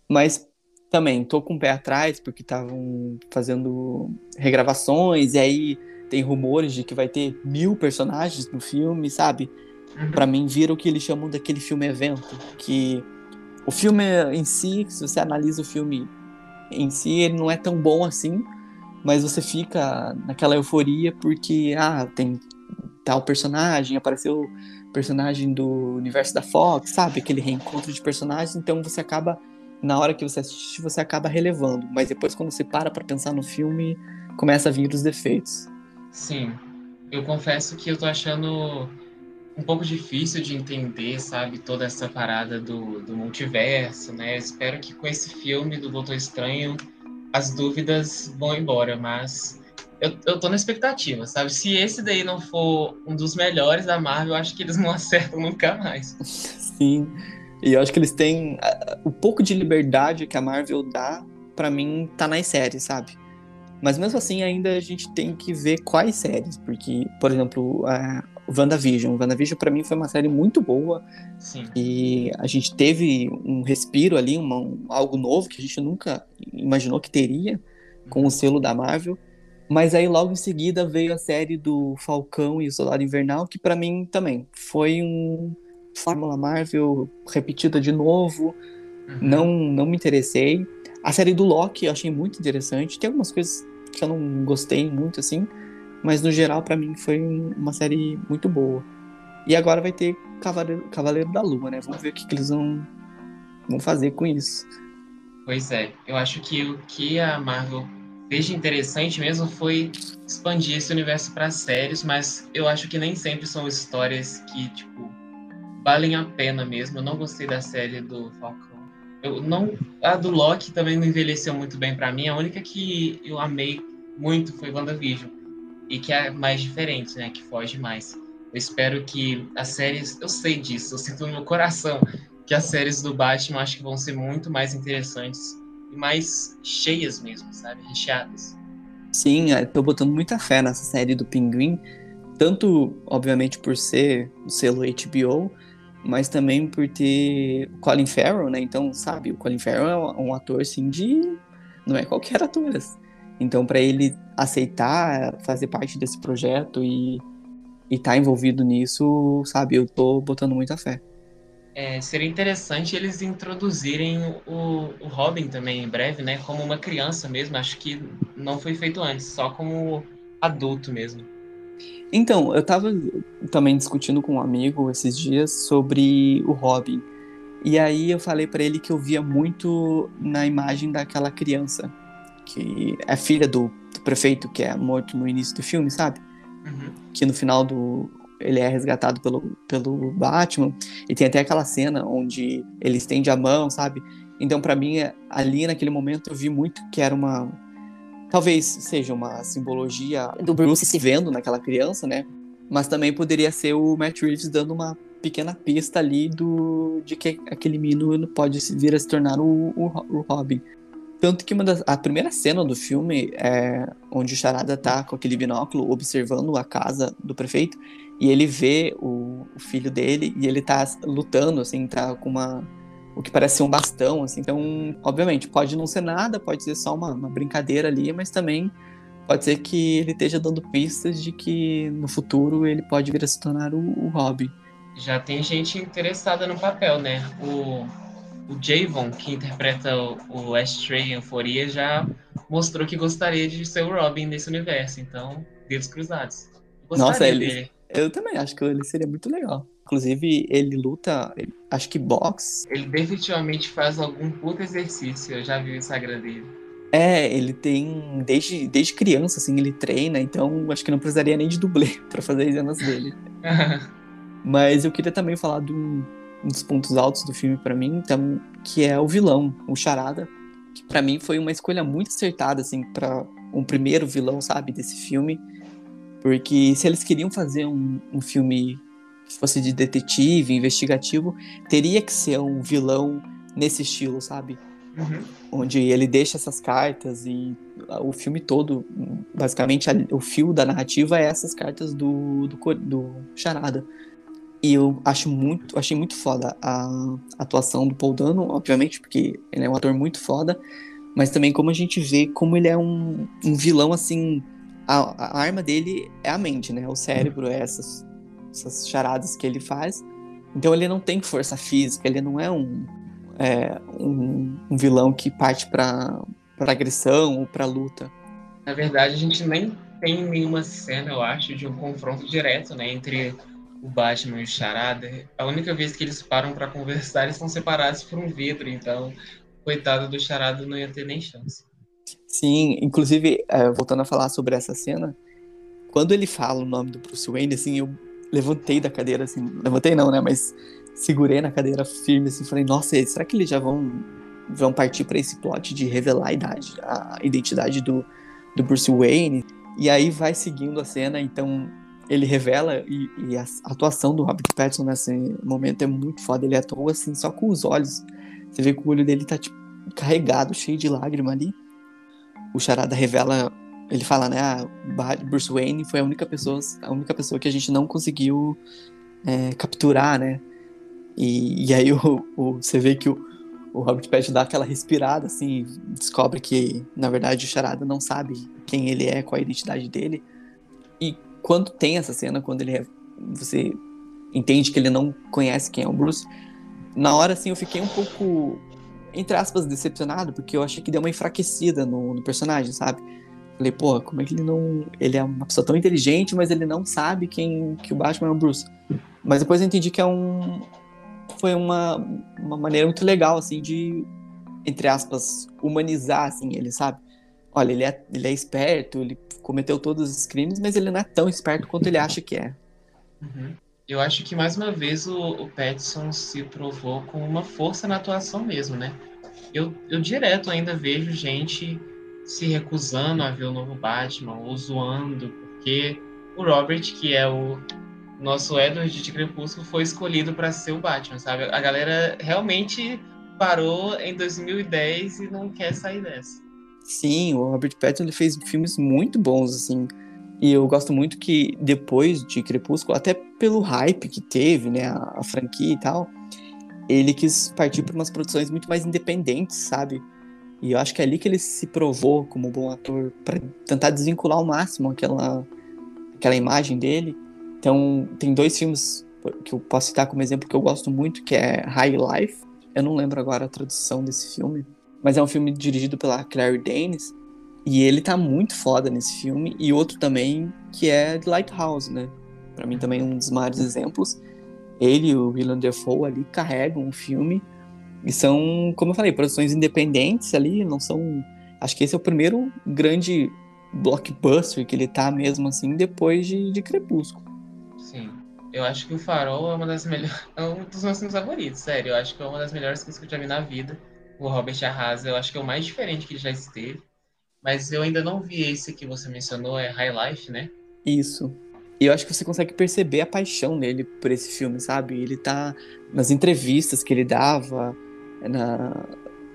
mas também tô com o pé atrás porque estavam fazendo regravações e aí tem rumores de que vai ter mil personagens no filme, sabe? Uhum. Para mim vira o que eles chamam daquele filme evento, que o filme em si, se você analisa o filme em si, ele não é tão bom assim, mas você fica naquela euforia porque ah, tem tal personagem, apareceu personagem do universo da Fox, sabe? Aquele reencontro de personagens, então você acaba na hora que você assiste, você acaba relevando, mas depois quando você para para pensar no filme, começa a vir os defeitos. Sim. Eu confesso que eu tô achando um pouco difícil de entender, sabe, toda essa parada do, do multiverso, né? Eu espero que com esse filme do Doutor Estranho as dúvidas vão embora, mas eu, eu tô na expectativa, sabe? Se esse daí não for um dos melhores da Marvel, eu acho que eles não *laughs* acertam nunca mais. Sim. E eu acho que eles têm. O pouco de liberdade que a Marvel dá, para mim, tá nas séries, sabe? Mas mesmo assim, ainda a gente tem que ver quais séries. Porque, por exemplo, a WandaVision. WandaVision, pra mim, foi uma série muito boa. Sim. E a gente teve um respiro ali, uma, um, algo novo que a gente nunca imaginou que teria com o selo da Marvel. Mas aí logo em seguida veio a série do Falcão e o Soldado Invernal, que para mim também foi um Fórmula Marvel repetida de novo. Uhum. Não, não me interessei. A série do Loki eu achei muito interessante. Tem algumas coisas que eu não gostei muito, assim. Mas no geral, pra mim, foi uma série muito boa. E agora vai ter Cavaleiro, Cavaleiro da Lua, né? Vamos ver o que, que eles vão, vão fazer com isso. Pois é, eu acho que o que a Marvel fez de interessante mesmo foi expandir esse universo para séries, mas eu acho que nem sempre são histórias que, tipo, valem a pena mesmo. Eu não gostei da série do Falcão. Eu não, a do Loki também não envelheceu muito bem para mim. A única que eu amei muito foi WandaVision. E que é mais diferente, né? Que foge mais. Eu espero que as séries. Eu sei disso, eu sinto no meu coração que as séries do Batman acho que vão ser muito mais interessantes e mais cheias mesmo, sabe? Recheadas. Sim, eu tô botando muita fé nessa série do Pinguim. Tanto, obviamente, por ser o selo HBO, mas também por ter o Colin Farrell, né? Então, sabe, o Colin Farrell é um ator, assim, de... Não é qualquer ator. Então, para ele aceitar fazer parte desse projeto e estar tá envolvido nisso, sabe, eu tô botando muita fé. É, seria interessante eles introduzirem o, o Robin também em breve, né? Como uma criança mesmo. Acho que não foi feito antes, só como adulto mesmo. Então, eu tava também discutindo com um amigo esses dias sobre o Robin. E aí eu falei para ele que eu via muito na imagem daquela criança, que é filha do, do prefeito que é morto no início do filme, sabe? Uhum. Que no final do, ele é resgatado pelo, pelo Batman. E tem até aquela cena onde ele estende a mão, sabe? Então, para mim, ali naquele momento, eu vi muito que era uma. Talvez seja uma simbologia do Bruce se vendo naquela criança, né? Mas também poderia ser o Matt Reeves dando uma pequena pista ali do de que aquele menino pode vir a se tornar o, o, o Robin. Tanto que uma das, a primeira cena do filme é onde o Charada tá com aquele binóculo observando a casa do prefeito e ele vê o, o, filho dele e ele tá lutando, assim, tá com uma. O que parece ser um bastão, assim. Então, obviamente, pode não ser nada, pode ser só uma, uma brincadeira ali, mas também pode ser que ele esteja dando pistas de que no futuro ele pode vir a se tornar o, o Robin. Já tem gente interessada no papel, né? O, o Javon, que interpreta o, o Astray em Euforia, já mostrou que gostaria de ser o Robin nesse universo. Então, dedos cruzados. Nossa, ele, dele. Eu também acho que ele seria muito legal. Inclusive, ele luta, acho que boxe. Ele definitivamente faz algum puto exercício, eu já vi o Instagram dele. É, ele tem. Desde, desde criança, assim, ele treina, então acho que não precisaria nem de dublê *laughs* para fazer as cenas dele. *laughs* Mas eu queria também falar de um, um dos pontos altos do filme para mim, então, que é o vilão, o Charada, que para mim foi uma escolha muito acertada, assim, para um primeiro vilão, sabe, desse filme. Porque se eles queriam fazer um, um filme que fosse de detetive, investigativo, teria que ser um vilão nesse estilo, sabe? Uhum. Onde ele deixa essas cartas e o filme todo, basicamente, o fio da narrativa é essas cartas do, do, do Charada. E eu acho muito, achei muito foda a atuação do Paul Dano, obviamente, porque ele é um ator muito foda, mas também como a gente vê como ele é um, um vilão, assim, a, a, arma dele é a mente, né? O cérebro, é essas, essas charadas que ele faz. Então ele não tem força física, ele não é um, é, um, um, vilão que parte para agressão ou para luta. Na verdade, a gente nem tem nenhuma cena, eu acho, de um confronto direto, né, entre o Batman e o Charada. A única vez que eles param para conversar, eles são separados por um vidro, então coitado do Charada não ia ter nem chance. Sim, inclusive, é, voltando a falar sobre essa cena, quando ele fala o nome do Bruce Wayne, assim, eu levantei da cadeira, assim, levantei não, né, mas segurei na cadeira firme, assim, falei, nossa, será que eles já vão, vão partir para esse plot de revelar a, idade, a identidade do, do Bruce Wayne? E aí vai seguindo a cena, então ele revela e, e a atuação do Robert Pattinson nesse momento é muito foda, ele atua assim, só com os olhos, você vê que o olho dele tá, tipo, carregado, cheio de lágrima ali, o Charada revela, ele fala, né, ah, Bruce Wayne foi a única pessoa, a única pessoa que a gente não conseguiu é, capturar, né? E, e aí o, o, você vê que o, o Robert Pattinson dá aquela respirada, assim, descobre que, na verdade, o Charada não sabe quem ele é, qual a identidade dele. E quando tem essa cena, quando ele você entende que ele não conhece quem é o Bruce. Na hora, assim, eu fiquei um pouco, entre aspas, decepcionado, porque eu achei que deu uma enfraquecida no, no personagem, sabe? Falei, pô, como é que ele não. Ele é uma pessoa tão inteligente, mas ele não sabe quem que o Batman é o Bruce. Mas depois eu entendi que é um. Foi uma, uma maneira muito legal, assim, de, entre aspas, humanizar, assim, ele, sabe? Olha, ele é, ele é esperto, ele cometeu todos os crimes, mas ele não é tão esperto quanto ele acha que é. Uhum. Eu acho que mais uma vez o, o se provou com uma força na atuação mesmo, né? Eu, eu direto ainda vejo gente se recusando a ver o novo Batman ou zoando, porque o Robert, que é o nosso Edward de Crepúsculo, foi escolhido para ser o Batman, sabe? A galera realmente parou em 2010 e não quer sair dessa. Sim, o Robert Pattinson ele fez filmes muito bons, assim. E eu gosto muito que depois de Crepúsculo, até pelo hype que teve, né, a, a franquia e tal, ele quis partir para umas produções muito mais independentes, sabe? E eu acho que é ali que ele se provou como bom ator para tentar desvincular ao máximo aquela aquela imagem dele. Então, tem dois filmes que eu posso citar como exemplo que eu gosto muito, que é High Life. Eu não lembro agora a tradução desse filme, mas é um filme dirigido pela Claire Danes e ele tá muito foda nesse filme. E outro também, que é Lighthouse, né? Pra mim também um dos maiores exemplos. Ele e o Willem Dafoe ali carregam o filme. E são, como eu falei, produções independentes ali, não são... Acho que esse é o primeiro grande blockbuster que ele tá mesmo assim, depois de, de Crepúsculo. Sim. Eu acho que o Farol é uma das melhores... *laughs* É um dos meus filmes favoritos, sério. Eu acho que é uma das melhores coisas que eu já vi na vida o Robert Arrasa, eu acho que é o mais diferente que ele já esteve. Mas eu ainda não vi esse que você mencionou, é High Life, né? Isso. E eu acho que você consegue perceber a paixão dele por esse filme, sabe? Ele tá nas entrevistas que ele dava, na...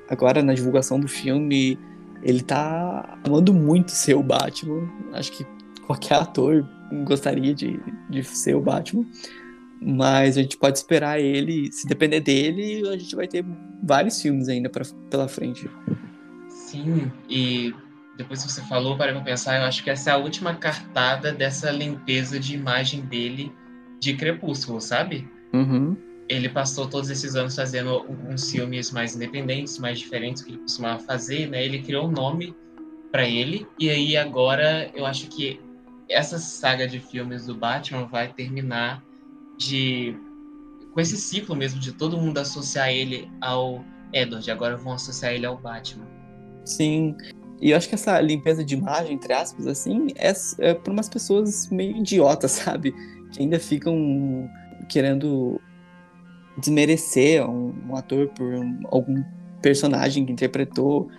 agora na divulgação do filme, ele tá amando muito ser o Batman. Acho que qualquer ator gostaria de, de ser o Batman. Mas a gente pode esperar ele, se depender dele, a gente vai ter vários filmes ainda pra, pela frente. Sim, e depois que você falou, para eu pensar, eu acho que essa é a última cartada dessa limpeza de imagem dele de Crepúsculo, sabe? Uhum. Ele passou todos esses anos fazendo uns filmes mais independentes, mais diferentes que ele costumava fazer, né? Ele criou um nome para ele, e aí agora eu acho que essa saga de filmes do Batman vai terminar de com esse ciclo mesmo de todo mundo associar ele ao Edward, agora vão associar ele ao Batman. Sim. E eu acho que essa limpeza de imagem, entre aspas, assim, é, é para umas pessoas meio idiotas, *laughs* sabe? Que ainda ficam querendo desmerecer um, um ator por um, algum personagem que interpretou.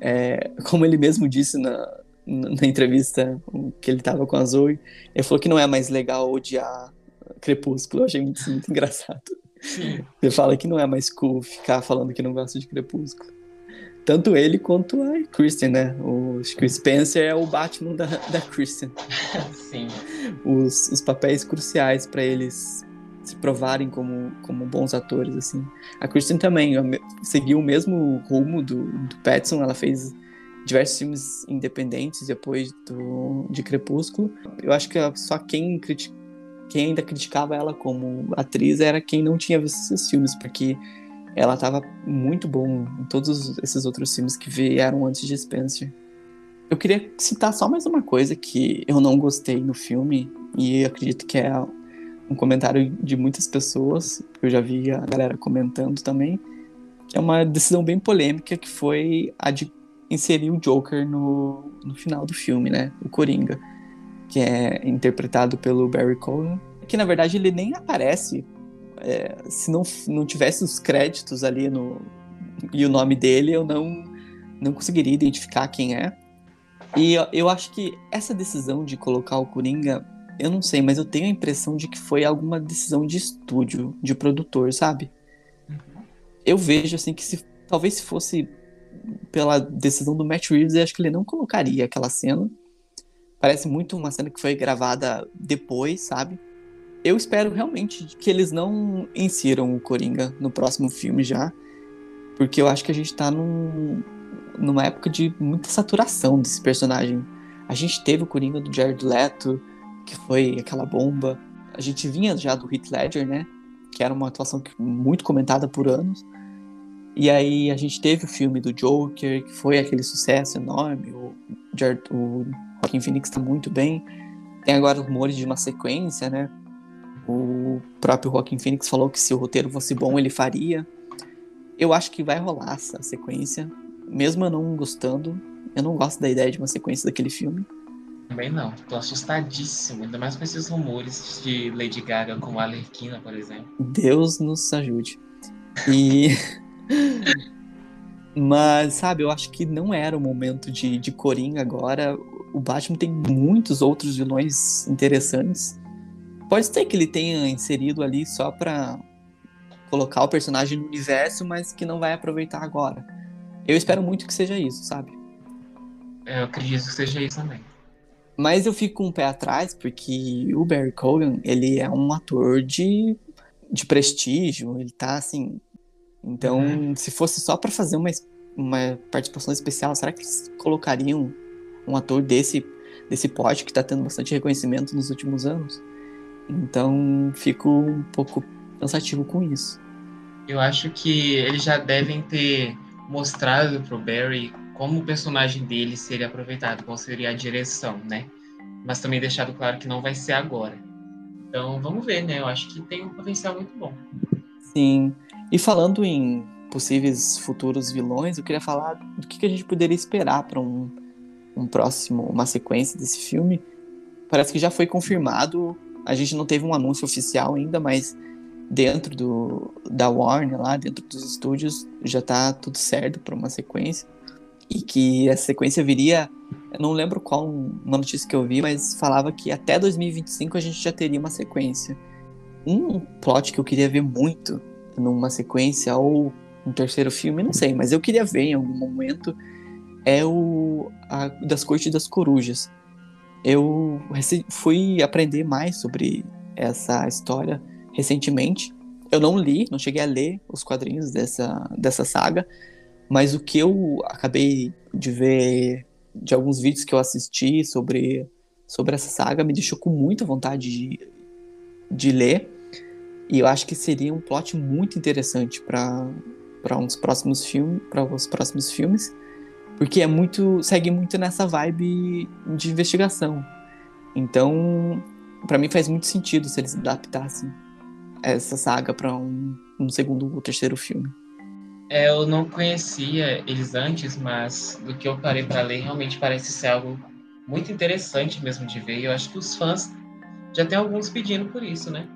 É, *laughs* como ele mesmo disse na, na entrevista que ele tava com a Zoe, ele falou que não é mais legal odiar Crepúsculo. Eu achei muito, muito engraçado. Ele fala que não é mais cool ficar falando que não gosta de Crepúsculo. Tanto ele quanto a Kristen, né? O, acho que o Spencer é o Batman da, da Kristen. *laughs* Sim. Os, os papéis cruciais para eles se provarem como, como bons atores, assim. A Kristen também seguiu o mesmo rumo do, do Pattinson, ela fez diversos filmes independentes depois do, de Crepúsculo. Eu acho que só quem critica quem ainda criticava ela como atriz era quem não tinha visto esses filmes, porque ela estava muito bom em todos esses outros filmes que vieram antes de Spencer. Eu queria citar só mais uma coisa que eu não gostei no filme, e acredito que é um comentário de muitas pessoas, eu já vi a galera comentando também, que é uma decisão bem polêmica, que foi a de inserir o Joker no, no final do filme, né? O Coringa que é interpretado pelo Barry Cohen, que na verdade ele nem aparece. É, se não, não tivesse os créditos ali no e o nome dele, eu não, não conseguiria identificar quem é. E eu, eu acho que essa decisão de colocar o Coringa, eu não sei, mas eu tenho a impressão de que foi alguma decisão de estúdio, de produtor, sabe? Eu vejo assim que se talvez se fosse pela decisão do Matt Reeves, eu acho que ele não colocaria aquela cena. Parece muito uma cena que foi gravada depois, sabe? Eu espero realmente que eles não insiram o Coringa no próximo filme já, porque eu acho que a gente tá num, numa época de muita saturação desse personagem. A gente teve o Coringa do Jared Leto, que foi aquela bomba. a gente vinha já do Heath Ledger, né? Que era uma atuação muito comentada por anos. E aí a gente teve o filme do Joker, que foi aquele sucesso enorme. O, Jared, o Joaquin Phoenix está muito bem. Tem agora rumores de uma sequência, né? O próprio Joaquin Phoenix falou que se o roteiro fosse bom, ele faria. Eu acho que vai rolar essa sequência. Mesmo eu não gostando, eu não gosto da ideia de uma sequência daquele filme. Também não, tô assustadíssimo, ainda mais com esses rumores de Lady Gaga com a Alerquina, por exemplo. Deus nos ajude. E. *laughs* Mas, sabe, eu acho que não era o momento de, de Coringa agora. O Batman tem muitos outros vilões interessantes. Pode ser que ele tenha inserido ali só pra colocar o personagem no universo, mas que não vai aproveitar agora. Eu espero muito que seja isso, sabe? Eu acredito que seja isso também. Mas eu fico com um pé atrás, porque o Barry Cogan, ele é um ator de, de prestígio, ele tá assim. Então, uhum. se fosse só para fazer uma, uma participação especial, será que eles colocariam um ator desse, desse pote que tá tendo bastante reconhecimento nos últimos anos? Então, fico um pouco pensativo com isso. Eu acho que eles já devem ter mostrado pro Barry como o personagem dele seria aproveitado, qual seria a direção, né? Mas também deixado claro que não vai ser agora. Então vamos ver, né? Eu acho que tem um potencial muito bom. Sim. E falando em possíveis futuros vilões, eu queria falar do que, a gente poderia esperar para um, um próximo, uma sequência desse filme. Parece que já foi confirmado. A gente não teve um anúncio oficial ainda, mas dentro do, da Warner, lá dentro dos estúdios, já tá tudo certo para uma sequência e que a sequência viria. Eu não lembro qual uma notícia que eu vi, mas falava que até 2025 a gente já teria uma sequência. Um plot que eu queria ver muito numa sequência ou um terceiro filme, não sei, mas eu queria ver em algum momento é o a, das Cortes das Corujas. Eu fui aprender mais sobre essa história recentemente. Eu não li, não cheguei a ler os quadrinhos dessa, dessa saga, mas o que eu acabei de ver de alguns vídeos que eu assisti sobre, sobre essa saga me deixou com muita vontade de, de ler. E eu acho que seria um plot muito interessante para para uns próximos filmes, para os próximos filmes, porque é muito segue muito nessa vibe de investigação. Então, para mim faz muito sentido se eles adaptassem essa saga para um, um segundo ou terceiro filme. É, eu não conhecia eles antes, mas do que eu parei para ler, realmente parece ser algo muito interessante mesmo de ver. E eu acho que os fãs já tem alguns pedindo por isso, né?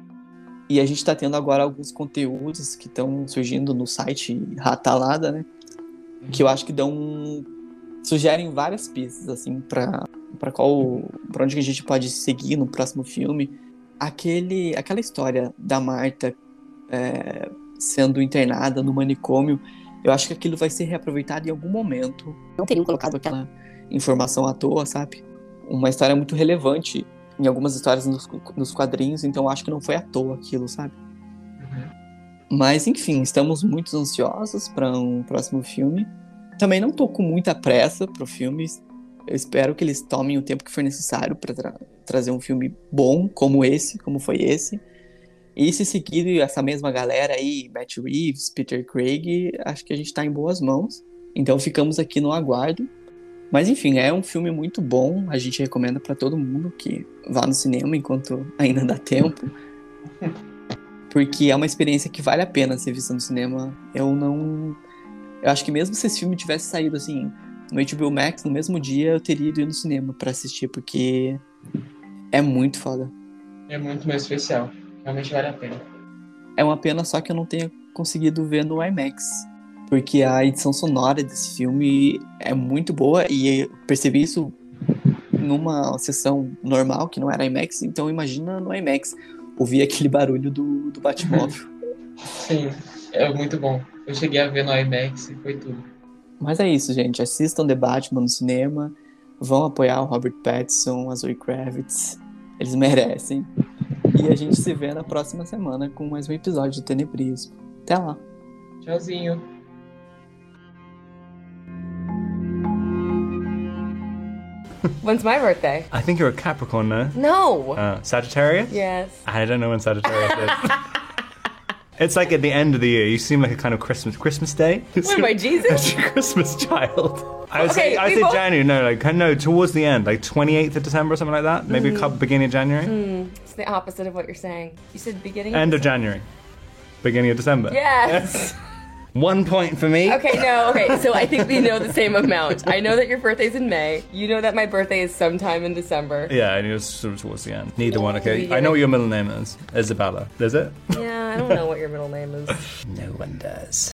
E a gente está tendo agora alguns conteúdos que estão surgindo no site Ratalada, né? Uhum. Que eu acho que dão sugerem várias pistas assim para para qual para onde a gente pode seguir no próximo filme. Aquele aquela história da Marta é, sendo internada no manicômio, eu acho que aquilo vai ser reaproveitado em algum momento. Não teriam colocado aquela informação à toa, sabe? Uma história muito relevante em algumas histórias nos, nos quadrinhos, então acho que não foi à toa aquilo, sabe? Uhum. Mas enfim, estamos muito ansiosos para um próximo filme. Também não tô com muita pressa pro filme. Eu espero que eles tomem o tempo que for necessário para tra trazer um filme bom como esse, como foi esse. E se seguir essa mesma galera aí, Matt Reeves, Peter Craig, acho que a gente está em boas mãos. Então ficamos aqui no aguardo. Mas enfim, é um filme muito bom. A gente recomenda para todo mundo que vá no cinema enquanto ainda dá tempo. *laughs* Porque é uma experiência que vale a pena ser vista no cinema. Eu não. Eu acho que mesmo se esse filme tivesse saído assim no HBO Max no mesmo dia, eu teria ido no cinema para assistir, porque é muito foda. É muito mais especial. Realmente vale a pena. É uma pena só que eu não tenha conseguido ver no IMAX. Porque a edição sonora desse filme é muito boa e eu percebi isso numa sessão normal, que não era IMAX, então imagina no IMAX ouvir aquele barulho do, do Batmóvel. *laughs* Sim, é muito bom. Eu cheguei a ver no IMAX e foi tudo. Mas é isso, gente. Assistam The Batman no cinema. Vão apoiar o Robert Pattinson, a Zoe Kravitz. Eles merecem. E a gente se vê na próxima semana com mais um episódio do Tenebrismo. Até lá. When's my birthday? I think you're a Capricorn, no? No. Uh, Sagittarius? yes. I don't know when Sagittarius is. *laughs* It's like at the end of the year. You seem like a kind of Christmas Christmas day. What am I, Jesus? Christmas child. I would Okay, say I would say January. No, like no, towards the end, like twenty eighth of December or something like that. Maybe hmm. a couple beginning of January. Hmm, it's the opposite of what you're saying. You said beginning. End of? January. Beginning of December. Yes. *laughs* One point for me. Okay, no, okay. So I think we know the *laughs* same amount. I know that your birthday's in May. You know that my birthday is sometime in December. Yeah, and it was sort of towards the end. Neither one, okay? I know what your middle name is. Isabella. Is it? Yeah, I don't know what your middle name is. No one does.